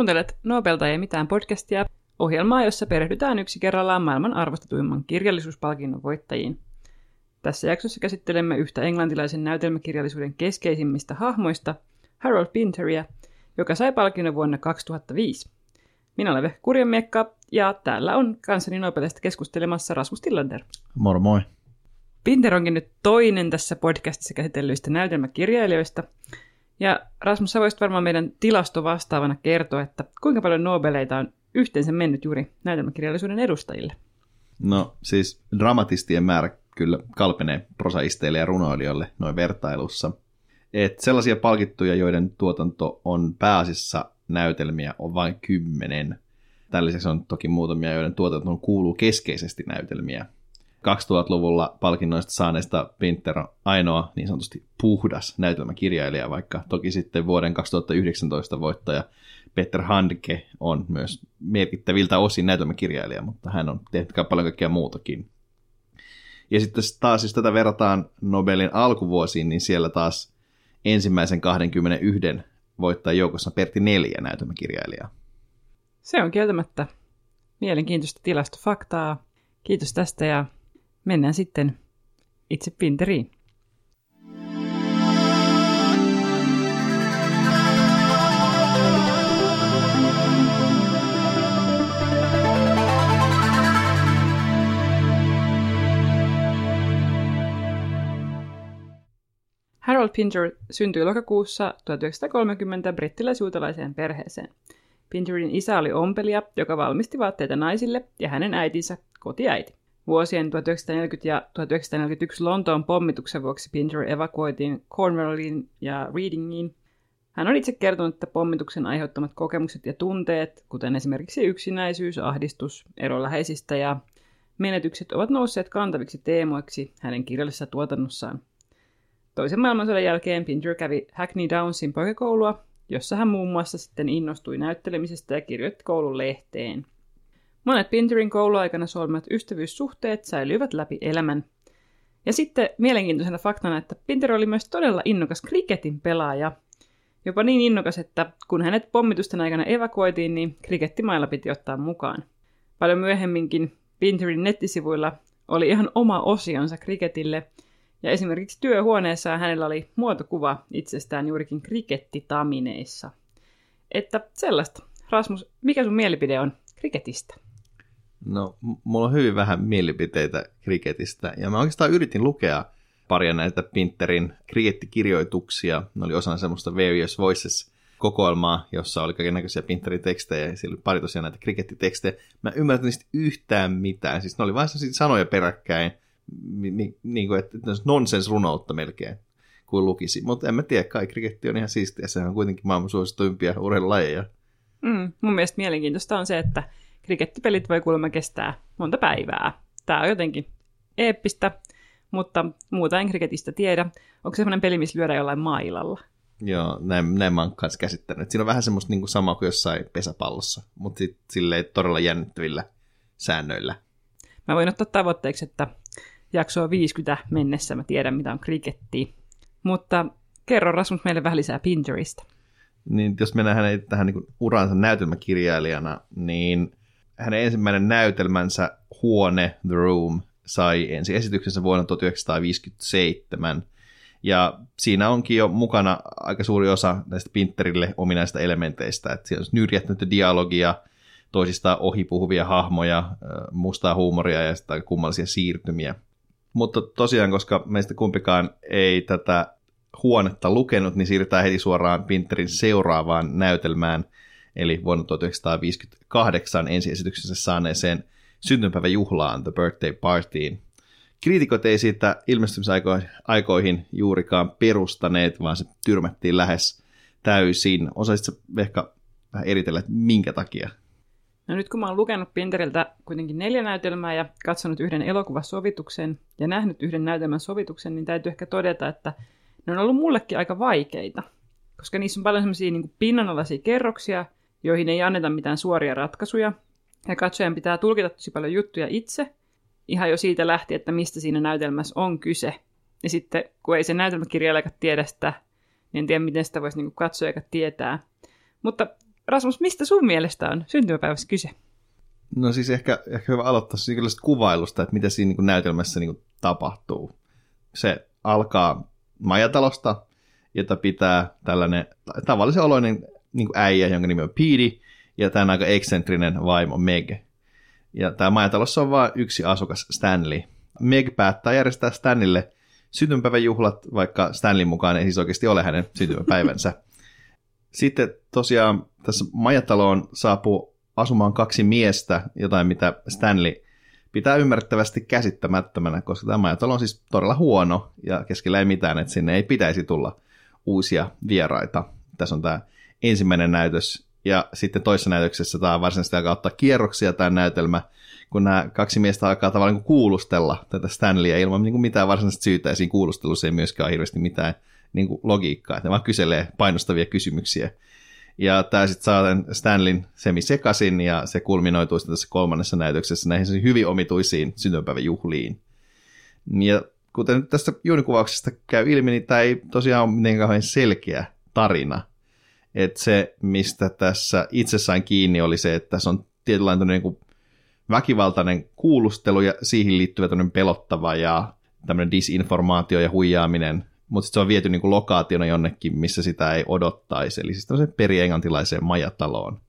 Kuuntelet Nobelta ei mitään podcastia, ohjelmaa, jossa perehdytään yksi kerrallaan maailman arvostetuimman kirjallisuuspalkinnon voittajiin. Tässä jaksossa käsittelemme yhtä englantilaisen näytelmäkirjallisuuden keskeisimmistä hahmoista, Harold Pinteria, joka sai palkinnon vuonna 2005. Minä olen Vehka Kurjamiekka ja täällä on kanssani Nobelista keskustelemassa Rasmus Tillander. Moro moi. Pinter onkin nyt toinen tässä podcastissa käsitellyistä näytelmäkirjailijoista. Ja Rasmus, sä voisit varmaan meidän tilastovastaavana kertoa, että kuinka paljon Nobeleita on yhteensä mennyt juuri näytelmäkirjallisuuden edustajille? No siis dramatistien määrä kyllä kalpenee prosaisteille ja runoilijoille noin vertailussa. Et sellaisia palkittuja, joiden tuotanto on pääasiassa näytelmiä, on vain kymmenen. Lisäksi on toki muutamia, joiden tuotantoon kuuluu keskeisesti näytelmiä. 2000-luvulla palkinnoista saaneista Pinter on ainoa niin sanotusti puhdas näytelmäkirjailija, vaikka toki sitten vuoden 2019 voittaja Peter Handke on myös merkittäviltä osin näytelmäkirjailija, mutta hän on tehnyt paljon kaikkea muutakin. Ja sitten taas, jos tätä verrataan Nobelin alkuvuosiin, niin siellä taas ensimmäisen 21 voittajan joukossa Pertti neljä näytelmäkirjailijaa. Se on kieltämättä mielenkiintoista tilastofaktaa. Kiitos tästä ja mennään sitten itse Pinteriin. Harold Pinter syntyi lokakuussa 1930 brittiläisjuutalaiseen perheeseen. Pinterin isä oli ompelija, joka valmisti vaatteita naisille, ja hänen äitinsä kotiäiti. Vuosien 1940 ja 1941 Lontoon pommituksen vuoksi Pinter evakuoitiin Cornwalliin ja Readingiin. Hän on itse kertonut, että pommituksen aiheuttamat kokemukset ja tunteet, kuten esimerkiksi yksinäisyys, ahdistus, ero läheisistä ja menetykset ovat nousseet kantaviksi teemoiksi hänen kirjallisessa tuotannossaan. Toisen maailmansodan jälkeen Pinter kävi Hackney Downsin poikekoulua, jossa hän muun muassa sitten innostui näyttelemisestä ja kirjoitti koulun lehteen. Monet Pinterin kouluaikana solmat ystävyyssuhteet säilyivät läpi elämän. Ja sitten mielenkiintoisena faktana, että Pinter oli myös todella innokas kriketin pelaaja. Jopa niin innokas, että kun hänet pommitusten aikana evakuoitiin, niin krikettimailla piti ottaa mukaan. Paljon myöhemminkin Pinterin nettisivuilla oli ihan oma osionsa kriketille, ja esimerkiksi työhuoneessaan hänellä oli muotokuva itsestään juurikin krikettitamineissa. Että sellaista. Rasmus, mikä sun mielipide on kriketistä? No, mulla on hyvin vähän mielipiteitä kriketistä, ja mä oikeastaan yritin lukea paria näitä Pinterin krikettikirjoituksia. Ne oli osana semmoista Various Voices kokoelmaa, jossa oli kaiken näköisiä Pinterin tekstejä, ja siellä oli pari tosiaan näitä krikettitekstejä. Mä ymmärrän niistä yhtään mitään, siis ne oli vain sanoja peräkkäin, niin, niin kuin, että nonsens-runoutta melkein kuin lukisi. Mutta en mä tiedä, kai kriketti on ihan siistiä, sehän on kuitenkin maailman suosituimpia urheilulajeja. Mm, mun mielestä mielenkiintoista on se, että krikettipelit voi kuulemma kestää monta päivää. Tämä on jotenkin eeppistä, mutta muuta en kriketistä tiedä. Onko se sellainen peli, missä lyödään jollain mailalla? Joo, näin, näin mä oon kanssa käsittänyt. Siinä on vähän semmoista niin kuin samaa kuin jossain pesäpallossa, mutta sitten silleen todella jännittävillä säännöillä. Mä voin ottaa tavoitteeksi, että jaksoa 50 mennessä mä tiedän, mitä on kriketti. Mutta kerro Rasmus meille vähän lisää Pinteristä. Niin, jos mennään hänen tähän niin uransa näytelmäkirjailijana, niin hänen ensimmäinen näytelmänsä Huone, The Room, sai ensi esityksensä vuonna 1957. Ja siinä onkin jo mukana aika suuri osa näistä Pinterille ominaista elementeistä. Että siellä on nyrjättynyttä dialogia, toisistaan ohipuhuvia hahmoja, mustaa huumoria ja sitten kummallisia siirtymiä. Mutta tosiaan, koska meistä kumpikaan ei tätä huonetta lukenut, niin siirrytään heti suoraan Pinterin seuraavaan näytelmään, eli vuonna 1958 ensiesityksessä saaneeseen syntymäpäiväjuhlaan The Birthday Partyin. Kriitikot ei siitä ilmestymisaikoihin juurikaan perustaneet, vaan se tyrmättiin lähes täysin. Osaisitko ehkä vähän eritellä, että minkä takia? No nyt kun mä oon lukenut Pinteriltä kuitenkin neljä näytelmää ja katsonut yhden elokuvasovituksen ja nähnyt yhden näytelmän sovituksen, niin täytyy ehkä todeta, että ne on ollut mullekin aika vaikeita. Koska niissä on paljon semmoisia niin pinnanalaisia kerroksia, joihin ei anneta mitään suoria ratkaisuja. Ja katsojan pitää tulkita tosi paljon juttuja itse, ihan jo siitä lähtien, että mistä siinä näytelmässä on kyse. Ja sitten, kun ei se näytelmäkirjailija tiedä sitä, niin en tiedä, miten sitä voisi niin katsoja tietää. Mutta Rasmus, mistä sun mielestä on syntymäpäivässä kyse? No siis ehkä, ehkä hyvä aloittaa siitä kuvailusta, että mitä siinä niin kuin näytelmässä niin kuin tapahtuu. Se alkaa majatalosta, jota pitää tällainen tavallisen oloinen niin kuin äijä, jonka nimi on Peedi, ja tämä on aika eksentrinen vaimo Meg. Ja tämä majatalossa on vain yksi asukas, Stanley. Meg päättää järjestää Stanleylle syntymäpäiväjuhlat, vaikka Stanley mukaan ei siis oikeasti ole hänen syntymäpäivänsä. Sitten tosiaan tässä majataloon saapuu asumaan kaksi miestä, jotain mitä Stanley pitää ymmärrettävästi käsittämättömänä, koska tämä majatalo on siis todella huono ja keskellä ei mitään, että sinne ei pitäisi tulla uusia vieraita. Tässä on tämä ensimmäinen näytös ja sitten toisessa näytöksessä tämä varsinaisesti alkaa ottaa kierroksia tämä näytelmä, kun nämä kaksi miestä alkaa tavallaan niin kuulustella tätä Stanleyä ilman niin kuin mitään varsinaista syytä, ja siinä kuulustelussa ei myöskään ole hirveästi mitään niin kuin logiikkaa, että ne vaan kyselee painostavia kysymyksiä. Ja tämä sitten saa Stanlin semi sekasin ja se kulminoituu sitten tässä kolmannessa näytöksessä näihin hyvin omituisiin syntymäpäiväjuhliin. Ja kuten nyt tästä juonikuvauksesta käy ilmi, niin tämä ei tosiaan ole mitenkään selkeä tarina. Että se, mistä tässä itse sain kiinni, oli se, että tässä on tietynlainen niin kuin väkivaltainen kuulustelu ja siihen liittyvä pelottava ja tämmöinen disinformaatio ja huijaaminen mutta se on viety niin kuin lokaationa jonnekin, missä sitä ei odottaisi, eli siis tämmöiseen perienglantilaiseen majataloon.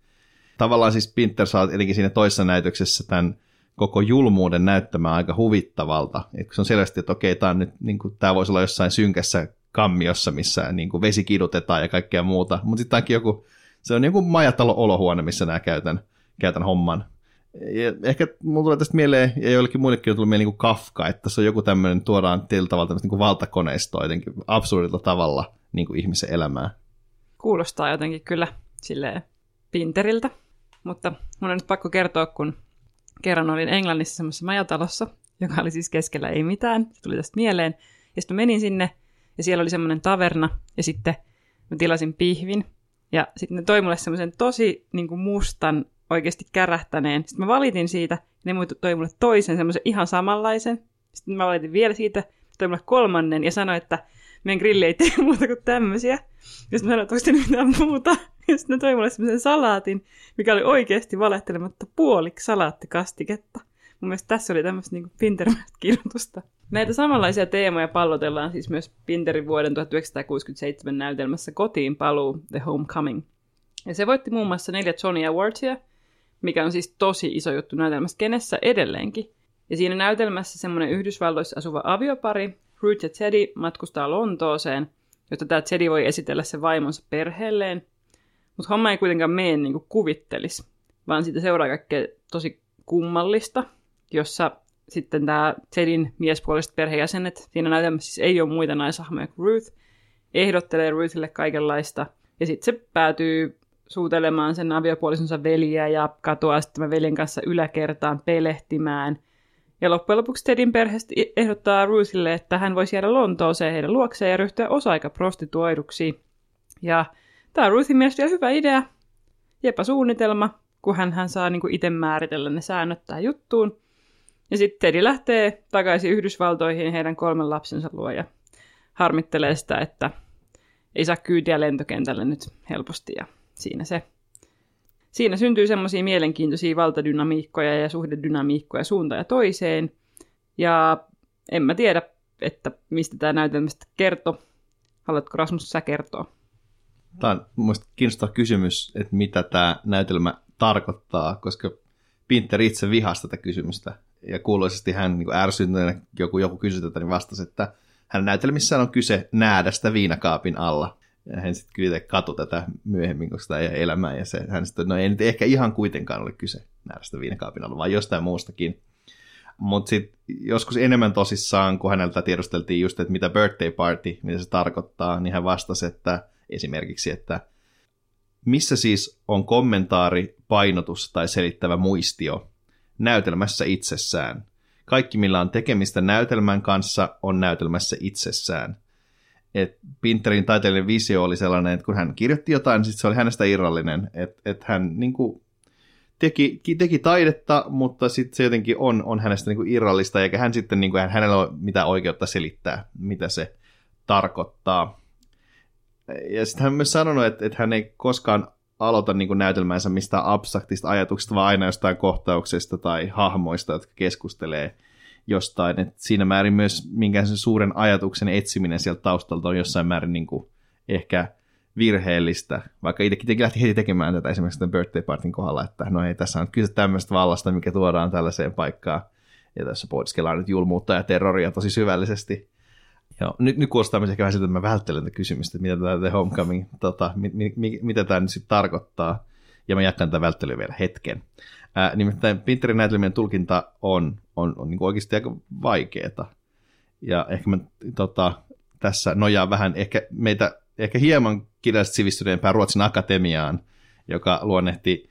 Tavallaan siis Pinter saa etenkin siinä toisessa näytöksessä tämän koko julmuuden näyttämään aika huvittavalta. Et se on selvästi, että okei, tämä, nyt, niin voisi olla jossain synkässä kammiossa, missä niin kuin vesi kidutetaan ja kaikkea muuta, mutta sitten joku, se on joku majatalo-olohuone, missä nämä käytän, käytän homman. Ja ehkä mulla tulee tästä mieleen, ja joillekin muillekin on tullut mieleen niin kuin Kafka, että se on joku tämmöinen, tuodaan tietyllä tavalla niin kuin valtakoneistoa jotenkin absurdilla tavalla niin kuin ihmisen elämää. Kuulostaa jotenkin kyllä silleen pinteriltä, mutta mun on nyt pakko kertoa, kun kerran olin Englannissa semmoisessa majatalossa, joka oli siis keskellä ei mitään, se tuli tästä mieleen, ja sitten menin sinne, ja siellä oli semmoinen taverna, ja sitten mä tilasin pihvin, ja sitten ne toi mulle semmoisen tosi niin kuin mustan oikeasti kärähtäneen. Sitten mä valitin siitä, ja ne toi mulle toisen semmoisen ihan samanlaisen. Sitten mä valitin vielä siitä, toi mulle kolmannen ja sanoi, että meidän grilli ei tee muuta kuin tämmöisiä. Ja sitten mä sanoin, että onko mitään muuta. Ja sitten ne toi mulle semmoisen salaatin, mikä oli oikeasti valehtelematta puoliksi salaattikastiketta. Mun mielestä tässä oli tämmöistä niin Pintermäistä kirjoitusta. Näitä samanlaisia teemoja pallotellaan siis myös Pinterin vuoden 1967 näytelmässä Kotiin paluu The Homecoming. Ja se voitti muun muassa neljä Johnny Awardsia, mikä on siis tosi iso juttu näytelmässä kenessä edelleenkin. Ja siinä näytelmässä semmoinen Yhdysvalloissa asuva aviopari, Ruth ja Teddy, matkustaa Lontooseen, jotta tämä Teddy voi esitellä sen vaimonsa perheelleen. Mutta homma ei kuitenkaan mene niin kuin kuvittelisi, vaan siitä seuraa kaikkea tosi kummallista, jossa sitten tämä Tedin miespuoliset perheenjäsenet, siinä näytelmässä siis ei ole muita naisahmoja kuin Ruth, ehdottelee Ruthille kaikenlaista, ja sitten se päätyy suutelemaan sen aviopuolisonsa veliä ja katoaa sitten veljen kanssa yläkertaan pelehtimään. Ja loppujen lopuksi Tedin perheestä ehdottaa Ruthille, että hän voisi jäädä Lontooseen heidän luokseen ja ryhtyä osa-aikaprostituoiduksi. Ja tämä on Ruthin mielestä hyvä idea, jepa suunnitelma, kun hän, hän saa niin itse määritellä ne säännöt tähän juttuun. Ja sitten Teddy lähtee takaisin Yhdysvaltoihin heidän kolmen lapsensa luo ja harmittelee sitä, että ei saa kyytiä lentokentälle nyt helposti ja siinä se. Siinä syntyy semmoisia mielenkiintoisia valtadynamiikkoja ja suhdedynamiikkoja suuntaan ja toiseen. Ja en mä tiedä, että mistä tämä näytelmästä kertoo. Haluatko Rasmus sä kertoa? Tämä on mielestäni kiinnostava kysymys, että mitä tämä näytelmä tarkoittaa, koska Pinter itse vihasi tätä kysymystä. Ja kuuloisesti hän niin ärsyntynyt, joku, joku kysyi tätä, niin vastasi, että hän näytelmissään on kyse näädästä viinakaapin alla. Ja hän sitten kyllä katu tätä myöhemmin, koska tämä ei elämää. Ja se, hän sitten, no ei nyt ehkä ihan kuitenkaan ole kyse näärästä viinakaapin alla, vaan jostain muustakin. Mutta sitten joskus enemmän tosissaan, kun häneltä tiedusteltiin just, että mitä birthday party, mitä se tarkoittaa, niin hän vastasi, että esimerkiksi, että missä siis on kommentaari, painotus tai selittävä muistio näytelmässä itsessään. Kaikki, millä on tekemistä näytelmän kanssa, on näytelmässä itsessään että Pinterin taiteellinen visio oli sellainen, että kun hän kirjoitti jotain, niin se oli hänestä irrallinen, että, että hän niin kuin, teki, teki taidetta, mutta sitten se jotenkin on, on hänestä niin kuin irrallista, eikä hän sitten, niin kuin, hänellä ole mitään oikeutta selittää, mitä se tarkoittaa. Ja sitten hän myös sanonut, että, että hän ei koskaan aloita niin näytelmänsä mistään abstraktista ajatuksista, vaan aina jostain kohtauksesta tai hahmoista, jotka keskustelee jostain. Et siinä määrin myös minkään sen suuren ajatuksen etsiminen sieltä taustalta on jossain määrin niin kuin ehkä virheellistä, vaikka itsekin lähti heti tekemään tätä esimerkiksi tämän birthday partyn kohdalla, että no ei, tässä on kyse tämmöistä vallasta, mikä tuodaan tällaiseen paikkaan, ja tässä pohdiskellaan nyt julmuutta ja terroria tosi syvällisesti. Joo, nyt, nyt kuulostaa myös ehkä vähän siltä, että mä välttelen tätä kysymystä, että mitä tämä The Homecoming, tota, mi, mi, mi, mitä tämä nyt sitten tarkoittaa, ja mä jatkan tätä välttelyä vielä hetken. Ää, nimittäin Pinterin näytelmien tulkinta on, on, on niin oikeasti aika vaikeeta. Ja ehkä mä tota, tässä nojaa vähän ehkä meitä ehkä hieman kirjallisesti sivistyneempään Ruotsin akatemiaan, joka luonnehti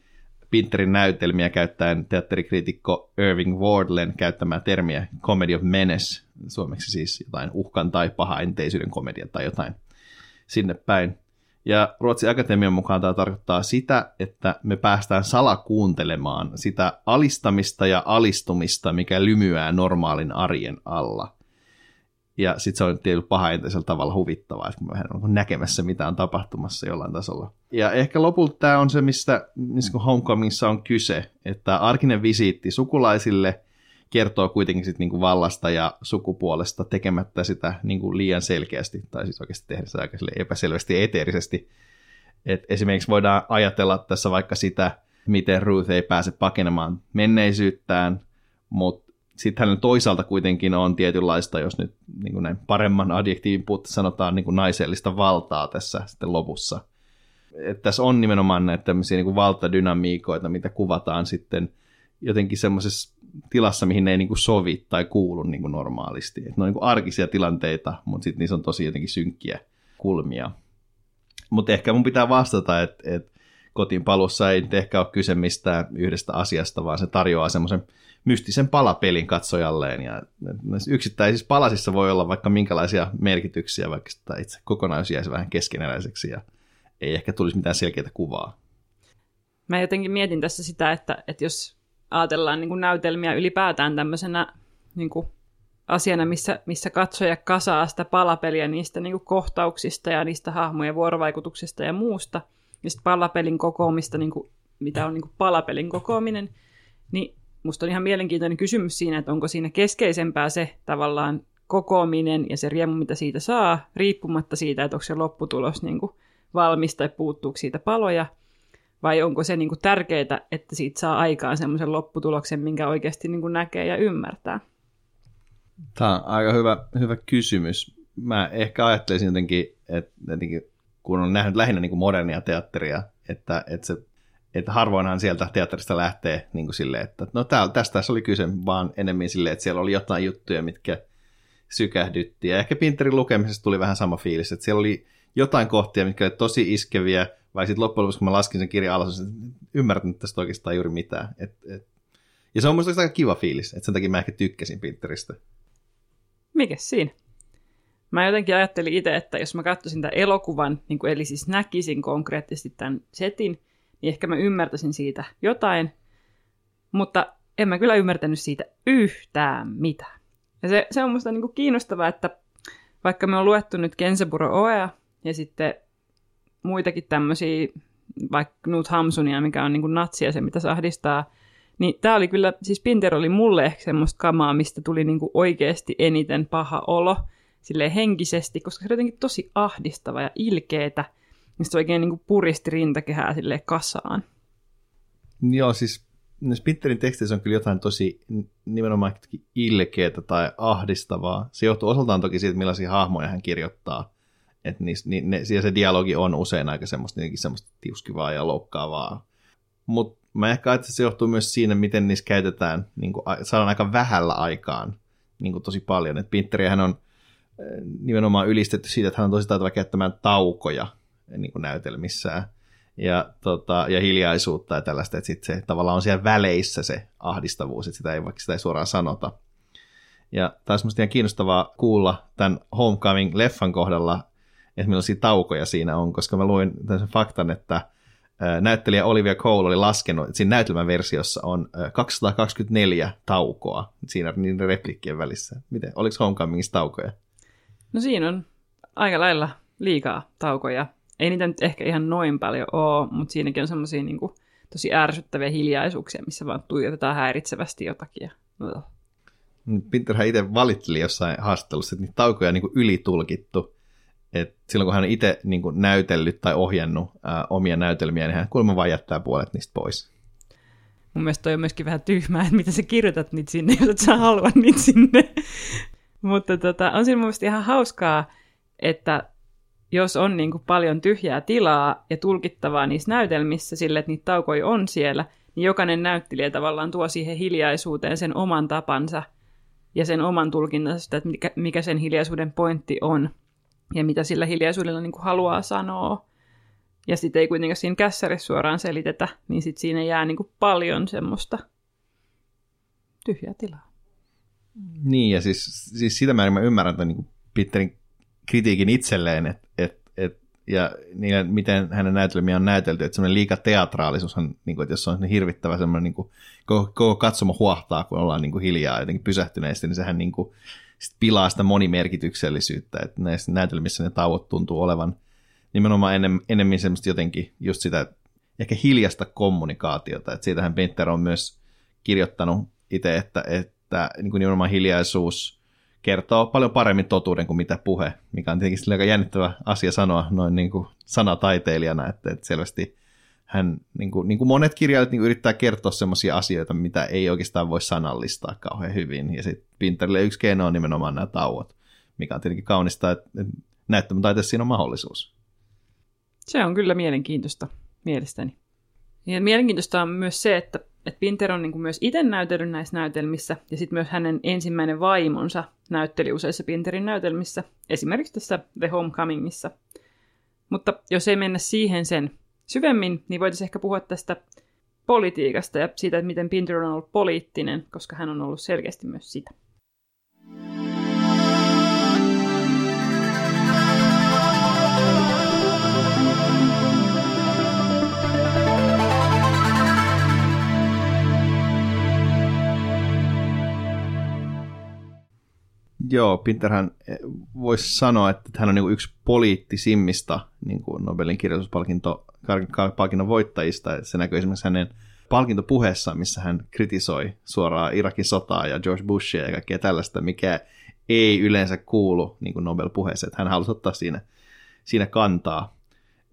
Pinterin näytelmiä käyttäen teatterikriitikko Irving Wardlen käyttämää termiä comedy of menace, suomeksi siis jotain uhkan tai pahaenteisyyden komedia tai jotain sinne päin. Ja Ruotsin Akatemian mukaan tämä tarkoittaa sitä, että me päästään salakuuntelemaan sitä alistamista ja alistumista, mikä lymyää normaalin arjen alla. Ja sitten se on tietysti pahaenteisellä tavalla huvittavaa, että mä vähän on näkemässä, mitä on tapahtumassa jollain tasolla. Ja ehkä lopulta tämä on se, mistä, missä Homecomingissa on kyse, että arkinen visiitti sukulaisille kertoo kuitenkin sit niinku vallasta ja sukupuolesta tekemättä sitä niinku liian selkeästi, tai siis oikeasti tehdä sitä aika epäselvästi eteerisesti. Et esimerkiksi voidaan ajatella tässä vaikka sitä, miten Ruth ei pääse pakenemaan menneisyyttään, mutta sitten hänellä toisaalta kuitenkin on tietynlaista, jos nyt niin näin paremman adjektiivin puutta sanotaan niin naisellista valtaa tässä sitten lopussa. Et tässä on nimenomaan näitä tämmöisiä niin valtadynamiikoita, mitä kuvataan sitten jotenkin semmoisessa tilassa, mihin ne ei niin kuin sovi tai kuulu niin kuin normaalisti. Et ne on niin kuin arkisia tilanteita, mutta sitten niissä on tosi jotenkin synkkiä kulmia. Mutta ehkä mun pitää vastata, että et kotiin palussa ei ehkä ole kyse mistään yhdestä asiasta, vaan se tarjoaa semmoisen mystisen palapelin katsojalleen. Ja yksittäisissä palasissa voi olla vaikka minkälaisia merkityksiä, vaikka sitä itse kokonaisuus jäisi vähän keskeneräiseksi ja ei ehkä tulisi mitään selkeää kuvaa. Mä jotenkin mietin tässä sitä, että, että jos ajatellaan niin kuin näytelmiä ylipäätään tämmöisenä niin kuin asiana, missä, missä katsoja kasaa sitä palapeliä niistä niin kuin kohtauksista ja niistä hahmojen vuorovaikutuksista ja muusta, sitten palapelin kokoamista, niin kuin, mitä on niin kuin palapelin kokoaminen, niin musta on ihan mielenkiintoinen kysymys siinä, että onko siinä keskeisempää se tavallaan kokoaminen ja se riemu, mitä siitä saa, riippumatta siitä, että onko se lopputulos niin kuin valmis tai puuttuuko siitä paloja, vai onko se niin tärkeää, että siitä saa aikaan semmoisen lopputuloksen, minkä oikeasti niin näkee ja ymmärtää? Tämä on aika hyvä, hyvä kysymys. Mä ehkä ajattelisin jotenkin, että jotenkin, kun on nähnyt lähinnä niin modernia teatteria, että, että se että harvoinhan sieltä teatterista lähtee niin kuin silleen, että no täällä, tästä tässä oli kyse, vaan enemmän silleen, että siellä oli jotain juttuja, mitkä sykähdytti. Ja ehkä Pinterin lukemisesta tuli vähän sama fiilis, että siellä oli jotain kohtia, mitkä oli tosi iskeviä, vai sitten loppujen lopuksi, kun mä laskin sen kirjan alas, ymmärtänyt tästä oikeastaan juuri mitään. Et, et. Ja se on musta aika kiva fiilis, että sen takia mä ehkä tykkäsin Pinteristä. Mikä siinä? Mä jotenkin ajattelin itse, että jos mä katsoisin tämän elokuvan, niin kuin eli siis näkisin konkreettisesti tämän setin, niin ehkä mä ymmärtäisin siitä jotain, mutta en mä kyllä ymmärtänyt siitä yhtään mitään. Ja se, se on musta niinku kiinnostavaa, että vaikka me on luettu nyt Kenseburo Oea ja sitten muitakin tämmöisiä, vaikka Knut Hamsunia, mikä on niinku natsia se, mitä se ahdistaa, niin tämä oli kyllä, siis Pinter oli mulle ehkä semmoista kamaa, mistä tuli niinku oikeasti eniten paha olo, sille henkisesti, koska se oli jotenkin tosi ahdistava ja ilkeetä, niin se oikein niin kuin puristi rintakehää sille kasaan. Joo, siis Spitterin teksteissä on kyllä jotain tosi nimenomaan ilkeätä tai ahdistavaa. Se johtuu osaltaan toki siitä, millaisia hahmoja hän kirjoittaa. Että niis, ni, ne, se dialogi on usein aika semmoista, semmoista tiuskivaa ja loukkaavaa. Mutta mä ehkä ajattelen, että se johtuu myös siinä, miten niissä käytetään, niin kuin, saadaan aika vähällä aikaan niin kuin tosi paljon. Et Pinterihän on nimenomaan ylistetty siitä, että hän on tosi taitava käyttämään taukoja niin kuin näytelmissään ja, tota, ja hiljaisuutta ja tällaista, että sit se tavallaan on siellä väleissä se ahdistavuus, että sitä ei, vaikka sitä ei suoraan sanota. Ja taas musta ihan kiinnostavaa kuulla tämän Homecoming-leffan kohdalla, että millaisia taukoja siinä on, koska mä luin tämän faktan, että näyttelijä Olivia Cole oli laskenut, että siinä näytelmän versiossa on 224 taukoa siinä niiden replikkien välissä. Miten, oliko Homecomingissa taukoja? No siinä on aika lailla liikaa taukoja ei niitä nyt ehkä ihan noin paljon ole, mutta siinäkin on semmoisia niin tosi ärsyttäviä hiljaisuuksia, missä vaan tuijotetaan häiritsevästi jotakin. Pinterhän itse valitteli jossain haastattelussa, että niitä taukoja on niin ylitulkittu. Et silloin kun hän on itse niin näytellyt tai ohjannut ää, omia näytelmiä, niin hän kuulemma vain jättää puolet niistä pois. Mun mielestä toi on myöskin vähän tyhmää, että miten sä kirjoitat niitä sinne, jos et sä halua niitä sinne. Mutta tota, on siinä mun mielestä ihan hauskaa, että jos on niin kuin paljon tyhjää tilaa ja tulkittavaa niissä näytelmissä sille, että niitä taukoja on siellä, niin jokainen näyttelijä tavallaan tuo siihen hiljaisuuteen sen oman tapansa ja sen oman tulkinnansa että mikä, mikä sen hiljaisuuden pointti on ja mitä sillä hiljaisuudella niin kuin haluaa sanoa. Ja sitten ei kuitenkaan siinä kässärissä suoraan selitetä, niin sitten siinä jää niin kuin paljon semmoista tyhjää tilaa. Niin, ja siis, siis sitä mä, mä ymmärrän että niin Peterin kritiikin itselleen, että et, et, ja niin, miten hänen näytelmiä on näytelty, että semmoinen liika teatraalisuus on, niin kuin, että jos on hirvittävä semmoinen, niin kuin, koko, koko katsomo huahtaa, kun ollaan niin kuin hiljaa jotenkin pysähtyneesti, niin sehän niin kuin, sit pilaa sitä monimerkityksellisyyttä, että näissä näytelmissä ne tauot tuntuu olevan nimenomaan enem, enemmän semmoista jotenkin just sitä ehkä hiljasta kommunikaatiota, että siitähän Pinter on myös kirjoittanut itse, että, että niin kuin nimenomaan hiljaisuus kertoo paljon paremmin totuuden kuin mitä puhe, mikä on tietenkin aika jännittävä asia sanoa noin niin kuin sanataiteilijana, että, että selvästi hän, niin kuin, niin kuin monet kirjailijat niin yrittää kertoa sellaisia asioita, mitä ei oikeastaan voi sanallistaa kauhean hyvin. Ja sitten Pinterille yksi keino on nimenomaan nämä tauot, mikä on tietenkin kaunista, että näyttämötaiteessa siinä on mahdollisuus. Se on kyllä mielenkiintoista mielestäni. Ja mielenkiintoista on myös se, että, että Pinter on niin kuin myös itse näytellyt näissä näytelmissä, ja sitten myös hänen ensimmäinen vaimonsa näytteli useissa Pinterin näytelmissä, esimerkiksi tässä The Homecomingissa. Mutta jos ei mennä siihen sen syvemmin, niin voitaisiin ehkä puhua tästä politiikasta ja siitä, että miten Pinter on ollut poliittinen, koska hän on ollut selkeästi myös sitä. Joo, Pinterhän eh, voisi sanoa, että hän on niin yksi poliittisimmista niin kuin Nobelin kirjallisuuspalkinnon voittajista. Se näkyy esimerkiksi hänen palkintopuheessaan, missä hän kritisoi suoraan Irakin sotaa ja George Bushia ja kaikkea tällaista, mikä ei yleensä kuulu niin Nobel-puheeseen. Hän halusi ottaa siinä, siinä kantaa.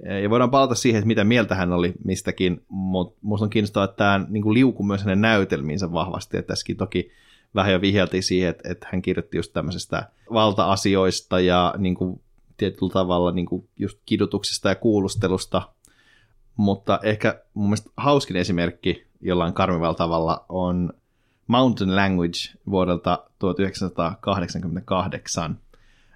Eh, ja voidaan palata siihen, että mitä mieltä hän oli mistäkin, mutta minusta on kiinnostavaa, että tämä niin liuku myös hänen näytelmiinsä vahvasti. Että tässäkin toki vähän jo vihjeltiin siihen, että, että hän kirjoitti just tämmöisestä valta-asioista ja niin kuin, tietyllä tavalla niin kuin just kidutuksesta ja kuulustelusta, mutta ehkä mun mielestä hauskin esimerkki jollain karmivalla tavalla on Mountain Language vuodelta 1988.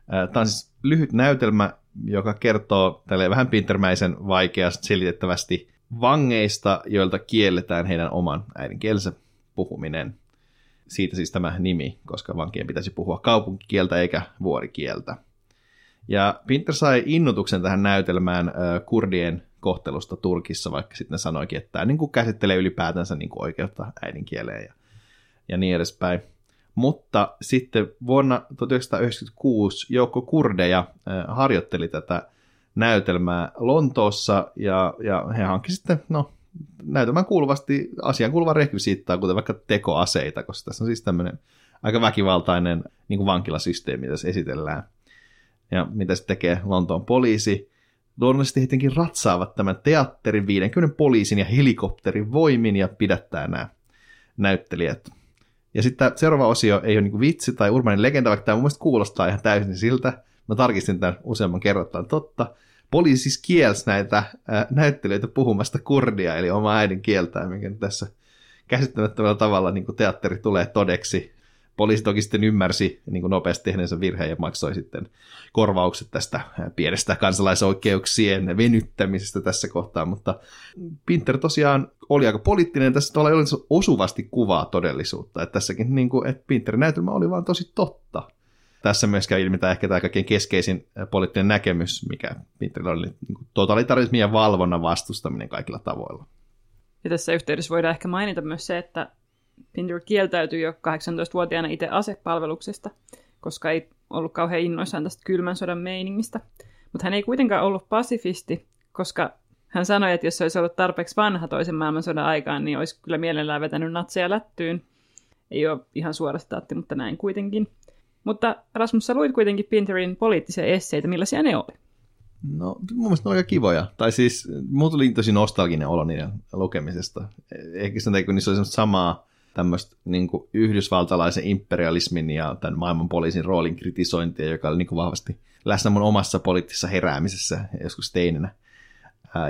Tämä on siis lyhyt näytelmä, joka kertoo tälle vähän pintermäisen vaikeasti selitettävästi vangeista, joilta kielletään heidän oman äidinkielensä puhuminen siitä siis tämä nimi, koska vankien pitäisi puhua kaupunkikieltä eikä vuorikieltä. Ja Pinter sai innotuksen tähän näytelmään kurdien kohtelusta Turkissa, vaikka sitten sanoikin, että tämä niin kuin käsittelee ylipäätänsä niin kuin oikeutta äidinkieleen ja, ja niin edespäin. Mutta sitten vuonna 1996 joukko kurdeja harjoitteli tätä näytelmää Lontoossa ja, ja he hankkivat sitten no, näytelmään kuuluvasti asian kuuluva rekvisiittaa, kuten vaikka tekoaseita, koska tässä on siis tämmöinen aika väkivaltainen niin kuin vankilasysteemi, se esitellään. Ja mitä se tekee Lontoon poliisi? Luonnollisesti tietenkin ratsaavat tämän teatterin 50 poliisin ja helikopterin voimin ja pidättää nämä näyttelijät. Ja sitten seuraava osio ei ole niin vitsi tai urbanin legenda, vaikka tämä mun mielestä kuulostaa ihan täysin siltä. Mä tarkistin tämän useamman kerran, totta poliisi siis kielsi näitä ää, näyttelijöitä puhumasta kurdia, eli omaa äidinkieltään, mikä tässä käsittämättömällä tavalla niin teatteri tulee todeksi. Poliisi toki sitten ymmärsi niin kuin nopeasti tehneensä virheen ja maksoi sitten korvaukset tästä pienestä kansalaisoikeuksien venyttämisestä tässä kohtaa, mutta Pinter tosiaan oli aika poliittinen, tässä tuolla osuvasti kuvaa todellisuutta, että tässäkin niin kuin, että Pinterin näytelmä oli vaan tosi totta tässä myös käy ilmi tämä ehkä tämä kaikkein keskeisin poliittinen näkemys, mikä Pinterillä oli niin totalitarismin ja valvonnan vastustaminen kaikilla tavoilla. Ja tässä yhteydessä voidaan ehkä mainita myös se, että Pinter kieltäytyi jo 18-vuotiaana itse asepalveluksesta, koska ei ollut kauhean innoissaan tästä kylmän sodan meiningistä. Mutta hän ei kuitenkaan ollut pasifisti, koska hän sanoi, että jos se olisi ollut tarpeeksi vanha toisen maailmansodan aikaan, niin olisi kyllä mielellään vetänyt natseja lättyyn. Ei ole ihan suora mutta näin kuitenkin. Mutta Rasmus, sä luit kuitenkin Pinterin poliittisia esseitä. Millaisia ne oli? No, mun mielestä ne oli aika kivoja. Tai siis, mulla tuli tosi nostalginen olo niiden lukemisesta. Ehkä sen takia, kun niissä oli samaa tämmöistä niin yhdysvaltalaisen imperialismin ja tämän maailman poliisin roolin kritisointia, joka oli niin kuin vahvasti läsnä mun omassa poliittisessa heräämisessä joskus teinenä.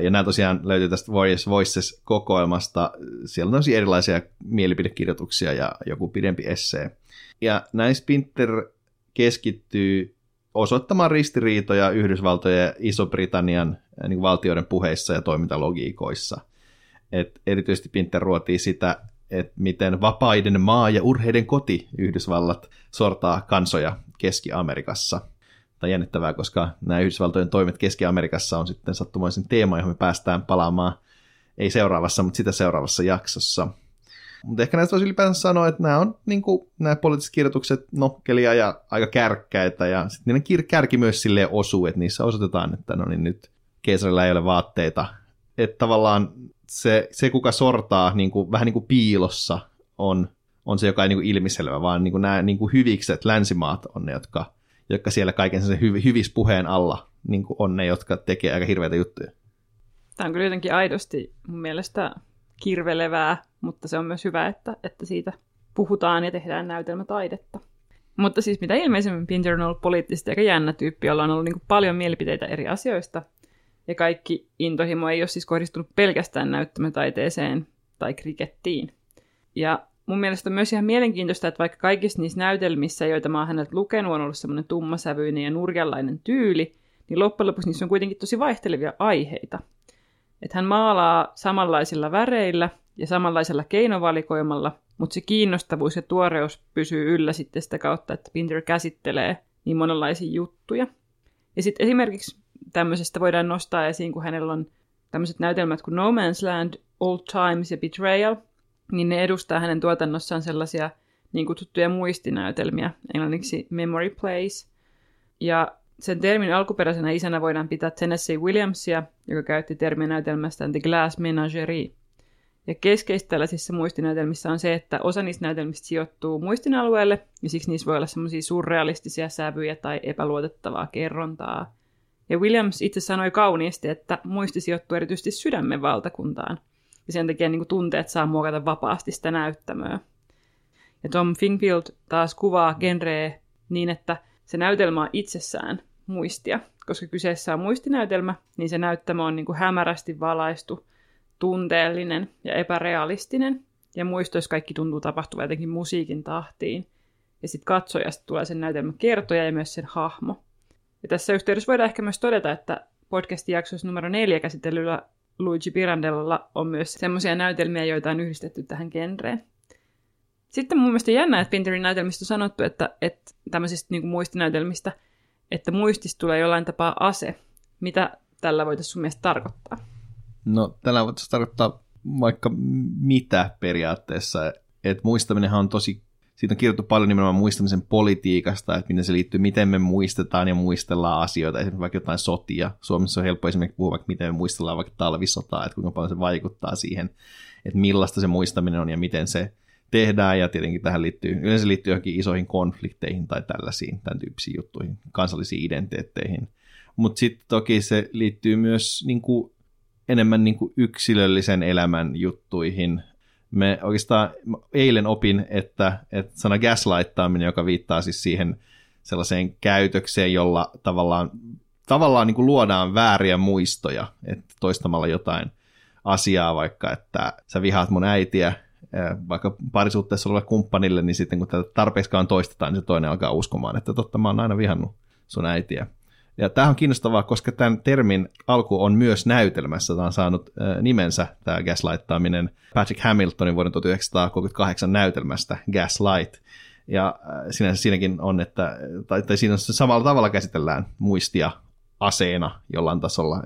Ja nämä tosiaan löytyy tästä Warriors Voices-kokoelmasta. Siellä on tosi erilaisia mielipidekirjoituksia ja joku pidempi essee. Ja näissä Pinter keskittyy osoittamaan ristiriitoja Yhdysvaltojen ja Iso-Britannian niin valtioiden puheissa ja toimintalogiikoissa. Et erityisesti Pinter ruotii sitä, että miten vapaiden maa ja urheiden koti Yhdysvallat sortaa kansoja Keski-Amerikassa. Tai jännittävää, koska nämä Yhdysvaltojen toimet Keski-Amerikassa on sitten sattumoisin teema, johon me päästään palaamaan ei seuraavassa, mutta sitä seuraavassa jaksossa. Mutta ehkä näistä voisi ylipäänsä sanoa, että nämä on niin kuin, nämä poliittiset kirjoitukset nokkelia ja aika kärkkäitä, ja sitten niiden kärki myös silleen osuu, että niissä osoitetaan, että no niin nyt keisarilla ei ole vaatteita. Että tavallaan se, se kuka sortaa niin kuin, vähän niin kuin piilossa, on, on se, joka ei niin kuin ilmiselvä, vaan niin kuin nämä niin kuin hyvikset länsimaat on ne, jotka, jotka siellä kaiken sen hyv- hyvispuheen alla niin kuin on ne, jotka tekee aika hirveitä juttuja. Tämä on kyllä jotenkin aidosti mun mielestä kirvelevää, mutta se on myös hyvä, että, että siitä puhutaan ja tehdään näytelmätaidetta. Mutta siis mitä ilmeisemmin Pinter on ollut poliittisesti aika jännä tyyppi, jolla on ollut niin paljon mielipiteitä eri asioista. Ja kaikki intohimo ei ole siis kohdistunut pelkästään näyttämätaiteeseen tai krikettiin. Ja mun mielestä on myös ihan mielenkiintoista, että vaikka kaikissa niissä näytelmissä, joita mä oon häneltä lukenut, on ollut semmoinen tummasävyinen ja nurjanlainen tyyli, niin loppujen lopuksi niissä on kuitenkin tosi vaihtelevia aiheita. Että hän maalaa samanlaisilla väreillä ja samanlaisella keinovalikoimalla, mutta se kiinnostavuus ja tuoreus pysyy yllä sitten sitä kautta, että Pinter käsittelee niin monenlaisia juttuja. Ja sitten esimerkiksi tämmöisestä voidaan nostaa esiin, kun hänellä on tämmöiset näytelmät kuin No Man's Land, Old Times ja Betrayal, niin ne edustaa hänen tuotannossaan sellaisia niin kutsuttuja muistinäytelmiä, englanniksi memory plays. Ja sen termin alkuperäisenä isänä voidaan pitää Tennessee Williamsia, joka käytti termiä näytelmästään The Glass Menagerie. Ja keskeistä tällaisissa muistinäytelmissä on se, että osa niistä näytelmistä sijoittuu muistinalueelle, ja siksi niissä voi olla semmoisia surrealistisia sävyjä tai epäluotettavaa kerrontaa. Ja Williams itse sanoi kauniisti, että muisti sijoittuu erityisesti sydämen valtakuntaan, ja sen takia niin tunteet saa muokata vapaasti sitä näyttämöä. Ja Tom Fingfield taas kuvaa genreä niin, että se näytelmä on itsessään muistia. Koska kyseessä on muistinäytelmä, niin se näyttämä on niin kuin hämärästi valaistu, tunteellinen ja epärealistinen. Ja muistoissa kaikki tuntuu tapahtuvan jotenkin musiikin tahtiin. Ja sitten katsojasta tulee sen näytelmän kertoja ja myös sen hahmo. Ja tässä yhteydessä voidaan ehkä myös todeta, että podcastin jaksossa numero neljä käsittelyllä Luigi Pirandellalla on myös semmoisia näytelmiä, joita on yhdistetty tähän genreen. Sitten mun mielestä jännä, että Pinterin näytelmistä on sanottu, että, että tämmöisistä niin kuin muistinäytelmistä – että muistista tulee jollain tapaa ase. Mitä tällä voitaisiin sun mielestä tarkoittaa? No tällä voitaisiin tarkoittaa vaikka mitä periaatteessa. Että muistaminenhan on tosi, siitä on kirjoittu paljon nimenomaan muistamisen politiikasta, että miten se liittyy, miten me muistetaan ja muistellaan asioita, esimerkiksi vaikka jotain sotia. Suomessa on helppo esimerkiksi puhua vaikka miten me muistellaan vaikka talvisotaa, että kuinka paljon se vaikuttaa siihen, että millaista se muistaminen on ja miten se tehdään, ja tietenkin tähän liittyy, yleensä liittyy johonkin isoihin konflikteihin tai tällaisiin, tämän tyyppisiin juttuihin, kansallisiin identiteetteihin. Mutta sitten toki se liittyy myös niin kuin, enemmän niin kuin yksilöllisen elämän juttuihin. Me oikeastaan eilen opin, että, että sana gaslightaaminen, joka viittaa siis siihen sellaiseen käytökseen, jolla tavallaan, tavallaan niin kuin luodaan vääriä muistoja, että toistamalla jotain asiaa, vaikka että sä vihaat mun äitiä, vaikka parisuhteessa olevalle kumppanille, niin sitten kun tätä tarpeeksikaan toistetaan, niin se toinen alkaa uskomaan, että totta mä oon aina vihannut sun äitiä. Ja tämä on kiinnostavaa, koska tämän termin alku on myös näytelmässä. Tämä on saanut nimensä, tämä gaslightaaminen, Patrick Hamiltonin vuoden 1938 näytelmästä Gaslight. Ja sinänsä siinäkin on, että, tai, tai siinä samalla tavalla käsitellään muistia aseena jollain tasolla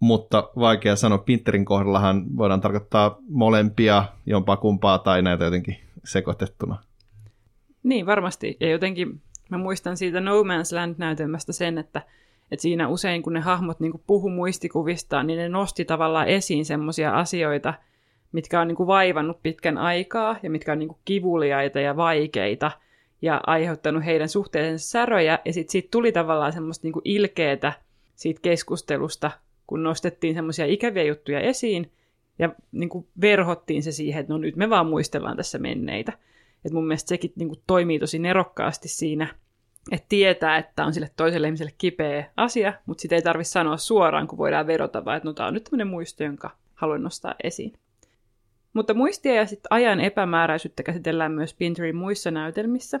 mutta vaikea sanoa. Pinterin kohdallahan voidaan tarkoittaa molempia, jompaa kumpaa tai näitä jotenkin sekoitettuna. Niin, varmasti. Ja jotenkin mä muistan siitä No Man's Land-näytelmästä sen, että, Et siinä usein, kun ne hahmot niin puhu muistikuvistaan, niin ne nosti tavallaan esiin semmoisia asioita, mitkä on niin kuin vaivannut pitkän aikaa ja mitkä on niin kuin kivuliaita ja vaikeita ja aiheuttanut heidän suhteensa säröjä. Ja sitten siitä tuli tavallaan semmoista niin kuin ilkeetä siitä keskustelusta, kun nostettiin semmoisia ikäviä juttuja esiin ja niin kuin verhottiin se siihen, että no nyt me vaan muistellaan tässä menneitä. Et mun mielestä sekin niin kuin toimii tosi nerokkaasti siinä, että tietää, että on sille toiselle ihmiselle kipeä asia, mutta sitä ei tarvitse sanoa suoraan, kun voidaan verota, vaan että no tämä on nyt tämmöinen muisto, jonka haluan nostaa esiin. Mutta muistia ja sitten ajan epämääräisyyttä käsitellään myös Pinterin muissa näytelmissä.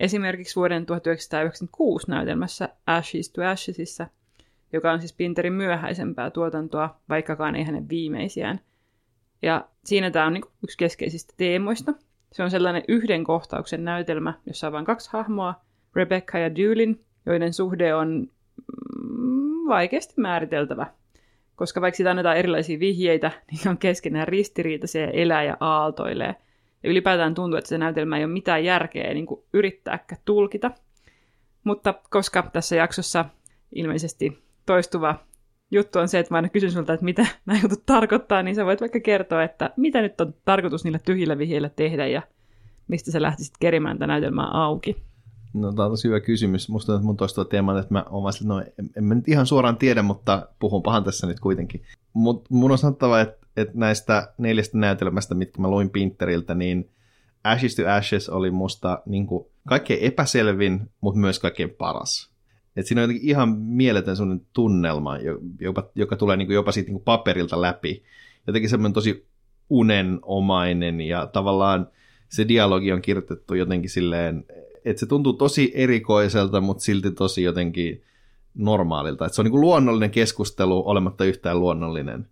Esimerkiksi vuoden 1996 näytelmässä Ashes to Ashesissa, joka on siis Pinterin myöhäisempää tuotantoa, vaikkakaan ei hänen viimeisiään. Ja siinä tämä on niin yksi keskeisistä teemoista. Se on sellainen yhden kohtauksen näytelmä, jossa on vain kaksi hahmoa, Rebecca ja Dulin, joiden suhde on mm, vaikeasti määriteltävä. Koska vaikka siitä annetaan erilaisia vihjeitä, niin on keskenään ristiriitaisia ja elää ja aaltoilee. Ja ylipäätään tuntuu, että se näytelmä ei ole mitään järkeä niin kuin yrittääkään tulkita. Mutta koska tässä jaksossa ilmeisesti toistuva juttu on se, että mä aina kysyn sulta, että mitä nämä jutut tarkoittaa, niin sä voit vaikka kertoa, että mitä nyt on tarkoitus niillä tyhjillä vihjeillä tehdä ja mistä sä lähtisit kerimään tätä näytelmää auki. No tämä on tosi hyvä kysymys. Musta tuntuu, että mun toistuva teema, että mä oon no, en, en mä nyt ihan suoraan tiedä, mutta puhun pahan tässä nyt kuitenkin. Mutta mun on sanottava, että, että näistä neljästä näytelmästä, mitkä mä luin Pinteriltä, niin Ashes to Ashes oli musta niin kuin, kaikkein epäselvin, mutta myös kaikkein paras. Et siinä on jotenkin ihan mieletön sellainen tunnelma, joka, joka tulee niin kuin jopa siitä niin kuin paperilta läpi. Jotenkin semmoinen tosi unenomainen ja tavallaan se dialogi on kirjoitettu jotenkin silleen, että se tuntuu tosi erikoiselta, mutta silti tosi jotenkin normaalilta. Että se on niin kuin luonnollinen keskustelu olematta yhtään luonnollinen.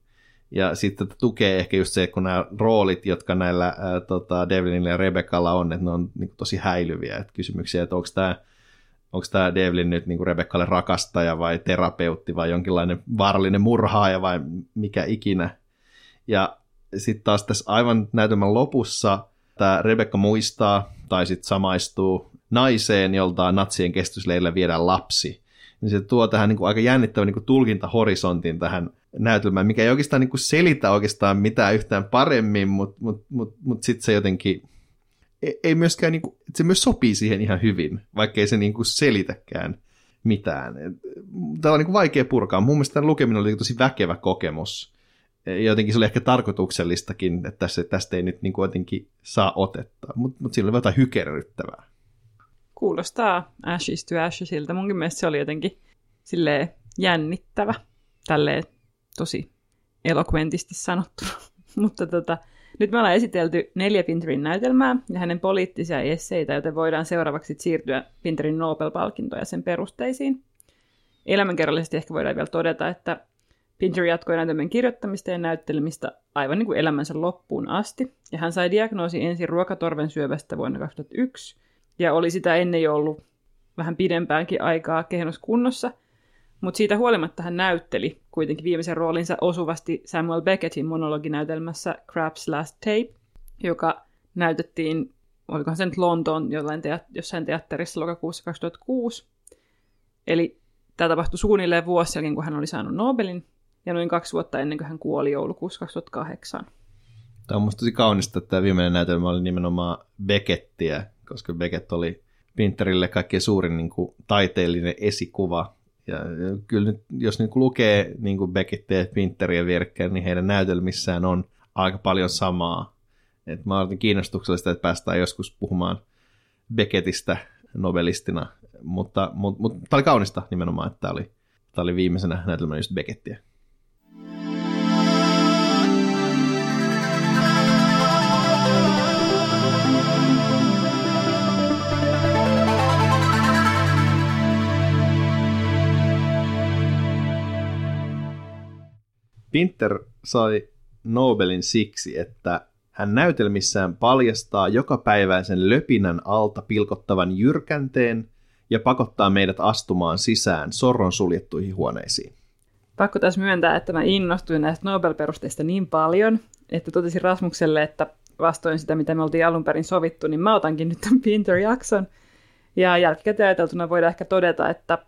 Ja sitten tukee ehkä just se, kun nämä roolit, jotka näillä ää, tota, Devlinillä ja Rebekalla on, että ne on niin kuin tosi häilyviä. Että kysymyksiä, että onko tämä onko tämä Devlin nyt niin kuin Rebekkalle rakastaja vai terapeutti vai jonkinlainen vaarallinen murhaaja vai mikä ikinä. Ja sitten taas tässä aivan näytelmän lopussa tämä Rebekka muistaa tai sitten samaistuu naiseen, jolta natsien kestysleillä viedään lapsi. Niin se tuo tähän niin kuin aika jännittävän niin tulkintahorisontin tähän näytelmään, mikä ei oikeastaan niin kuin selitä oikeastaan mitään yhtään paremmin, mutta mut, mut, mut sitten se jotenkin ei myöskään, niin kuin, se myös sopii siihen ihan hyvin, vaikkei se niin kuin selitäkään mitään. Tämä on niin kuin vaikea purkaa. Mun mielestä tämän lukeminen oli tosi väkevä kokemus. Jotenkin se oli ehkä tarkoituksellistakin, että tästä, tästä ei nyt niin kuin jotenkin saa otetta, mutta mut siinä oli jotain hykerryttävää. Kuulostaa Ashes to Ashesilta. Munkin mielestä se oli jotenkin silleen jännittävä, tälleen tosi eloquentisti sanottuna. mutta tota, nyt me ollaan esitelty neljä Pinterin näytelmää ja hänen poliittisia esseitä, joten voidaan seuraavaksi siirtyä Pinterin Nobel-palkintoja sen perusteisiin. Elämänkerrallisesti ehkä voidaan vielä todeta, että Pinter jatkoi näytelmien kirjoittamista ja näyttelemistä aivan niin kuin elämänsä loppuun asti, ja hän sai diagnoosi ensin ruokatorven syövästä vuonna 2001, ja oli sitä ennen jo ollut vähän pidempäänkin aikaa kehnoskunnossa, mutta siitä huolimatta hän näytteli kuitenkin viimeisen roolinsa osuvasti Samuel Beckettin monologinäytelmässä Crab's Last Tape, joka näytettiin, olikohan se nyt Lontoon jollain teat- jossain teatterissa lokakuussa 2006. Eli tämä tapahtui suunnilleen vuosi jälkeen, kun hän oli saanut Nobelin, ja noin kaksi vuotta ennen kuin hän kuoli joulukuussa 2008. Tämä on musta tosi kaunista, että tämä viimeinen näytelmä oli nimenomaan Beckettiä, koska Beckett oli Pinterille kaikkein suurin niin kuin, taiteellinen esikuva ja kyllä nyt, jos nyt lukee niin kuin Beckettia ja Pinteria vierekkäin, niin heidän näytelmissään on aika paljon samaa. Et mä olen kiinnostuksellista, että päästään joskus puhumaan Beckettistä novelistina, mutta, mutta, mutta tämä oli kaunista nimenomaan, että tämä oli, tämä oli viimeisenä näytelmänä just Beckettiä. Pinter sai Nobelin siksi, että hän näytelmissään paljastaa jokapäiväisen löpinän alta pilkottavan jyrkänteen ja pakottaa meidät astumaan sisään sorron suljettuihin huoneisiin. Pakko tässä myöntää, että mä innostuin näistä Nobel-perusteista niin paljon, että totesin Rasmukselle, että vastoin sitä, mitä me oltiin alun perin sovittu, niin mä otankin nyt tämän Pinter-jakson. Ja jälkikäteen ajateltuna voidaan ehkä todeta, että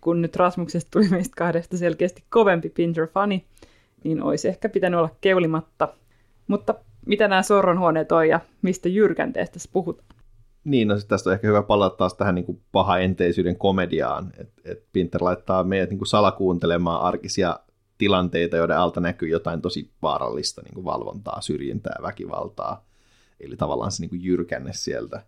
kun nyt Rasmuksesta tuli meistä kahdesta selkeästi kovempi Pinter-fani, niin olisi ehkä pitänyt olla keulimatta. Mutta mitä nämä sorronhuoneet on ja mistä jyrkänteestä puhutaan? Niin, no tästä on ehkä hyvä palata taas tähän niin kuin pahaenteisyyden komediaan, että et Pinter laittaa meidät niin kuin salakuuntelemaan arkisia tilanteita, joiden alta näkyy jotain tosi vaarallista niin kuin valvontaa, syrjintää, väkivaltaa, eli tavallaan se niin kuin jyrkänne sieltä.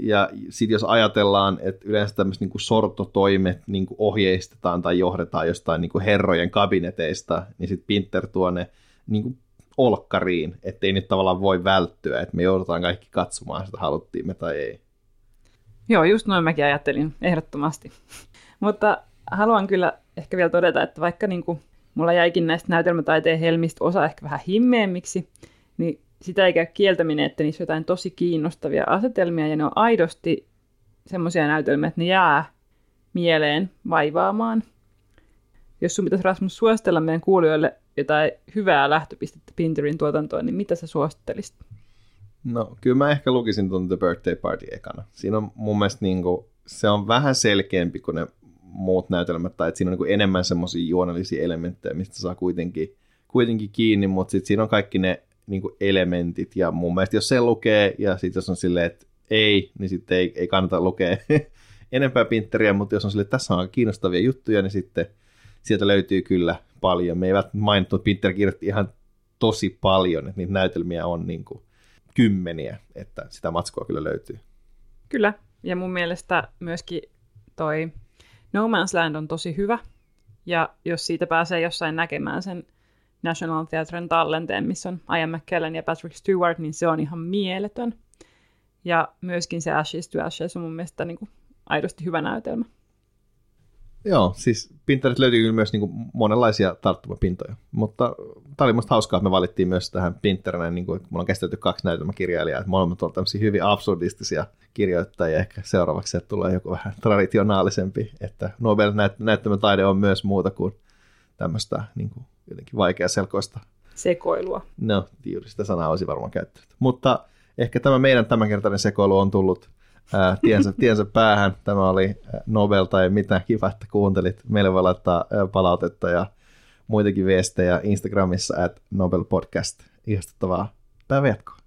Ja sitten jos ajatellaan, että yleensä tämmöiset niin sortotoimet niin ohjeistetaan tai johdetaan jostain niin herrojen kabineteista, niin sitten Pinter tuo ne niin olkkariin, ettei nyt tavallaan voi välttyä, että me joudutaan kaikki katsomaan sitä, haluttiin me tai ei. Joo, just noin mäkin ajattelin, ehdottomasti. Mutta haluan kyllä ehkä vielä todeta, että vaikka niin kuin mulla jäikin näistä näytelmätaiteen helmistä osa ehkä vähän himmeemmiksi, niin sitä ei käy kieltäminen, että niissä on jotain tosi kiinnostavia asetelmia, ja ne on aidosti semmoisia näytelmiä, että ne jää mieleen vaivaamaan. Jos sun pitäisi Rasmus suositella meidän kuulijoille jotain hyvää lähtöpistettä Pinterin tuotantoon, niin mitä sä suosittelisit? No, kyllä mä ehkä lukisin tuon The Birthday Party ekana. Siinä on mun mielestä niin kuin, se on vähän selkeämpi kuin ne muut näytelmät, tai että siinä on niin enemmän semmoisia juonellisia elementtejä, mistä saa kuitenkin, kuitenkin kiinni, mutta sitten siinä on kaikki ne niin kuin elementit, ja mun mielestä jos se lukee, ja sitten jos on silleen, että ei, niin sitten ei, ei kannata lukea enempää Pinteriä, mutta jos on silleen, että tässä on kiinnostavia juttuja, niin sitten sieltä löytyy kyllä paljon. Me ei välttämättä mainittu, että Pinter kirjoitti ihan tosi paljon, että niitä näytelmiä on niin kuin kymmeniä, että sitä matskua kyllä löytyy. Kyllä, ja mun mielestä myöskin toi No Man's Land on tosi hyvä, ja jos siitä pääsee jossain näkemään sen National Theatren tallenteen, missä on Ian McKellen ja Patrick Stewart, niin se on ihan mieletön. Ja myöskin se Ashes to Ashes on mun mielestä niin kuin aidosti hyvä näytelmä. Joo, siis Pinterest löytyy kyllä myös niin kuin monenlaisia tarttumapintoja, mutta tämä oli musta hauskaa, että me valittiin myös tähän Pinterään, niin kuin, että mulla on käsitelty kaksi näytelmäkirjailijaa, että molemmat on tämmöisiä hyvin absurdistisia kirjoittajia, ehkä seuraavaksi tulee joku vähän traditionaalisempi, että Nobel näyttämötaide on myös muuta kuin tämmöistä niin kuin, jotenkin selkoista Sekoilua. No, juuri sitä sanaa olisi varmaan käyttänyt. Mutta ehkä tämä meidän tämänkertainen sekoilu on tullut ää, tiensä, tiensä päähän. Tämä oli Nobel tai mitä kiva, että kuuntelit. Meille voi laittaa palautetta ja muitakin viestejä Instagramissa at Nobel Podcast. Ihastuttavaa päivänjatkoa.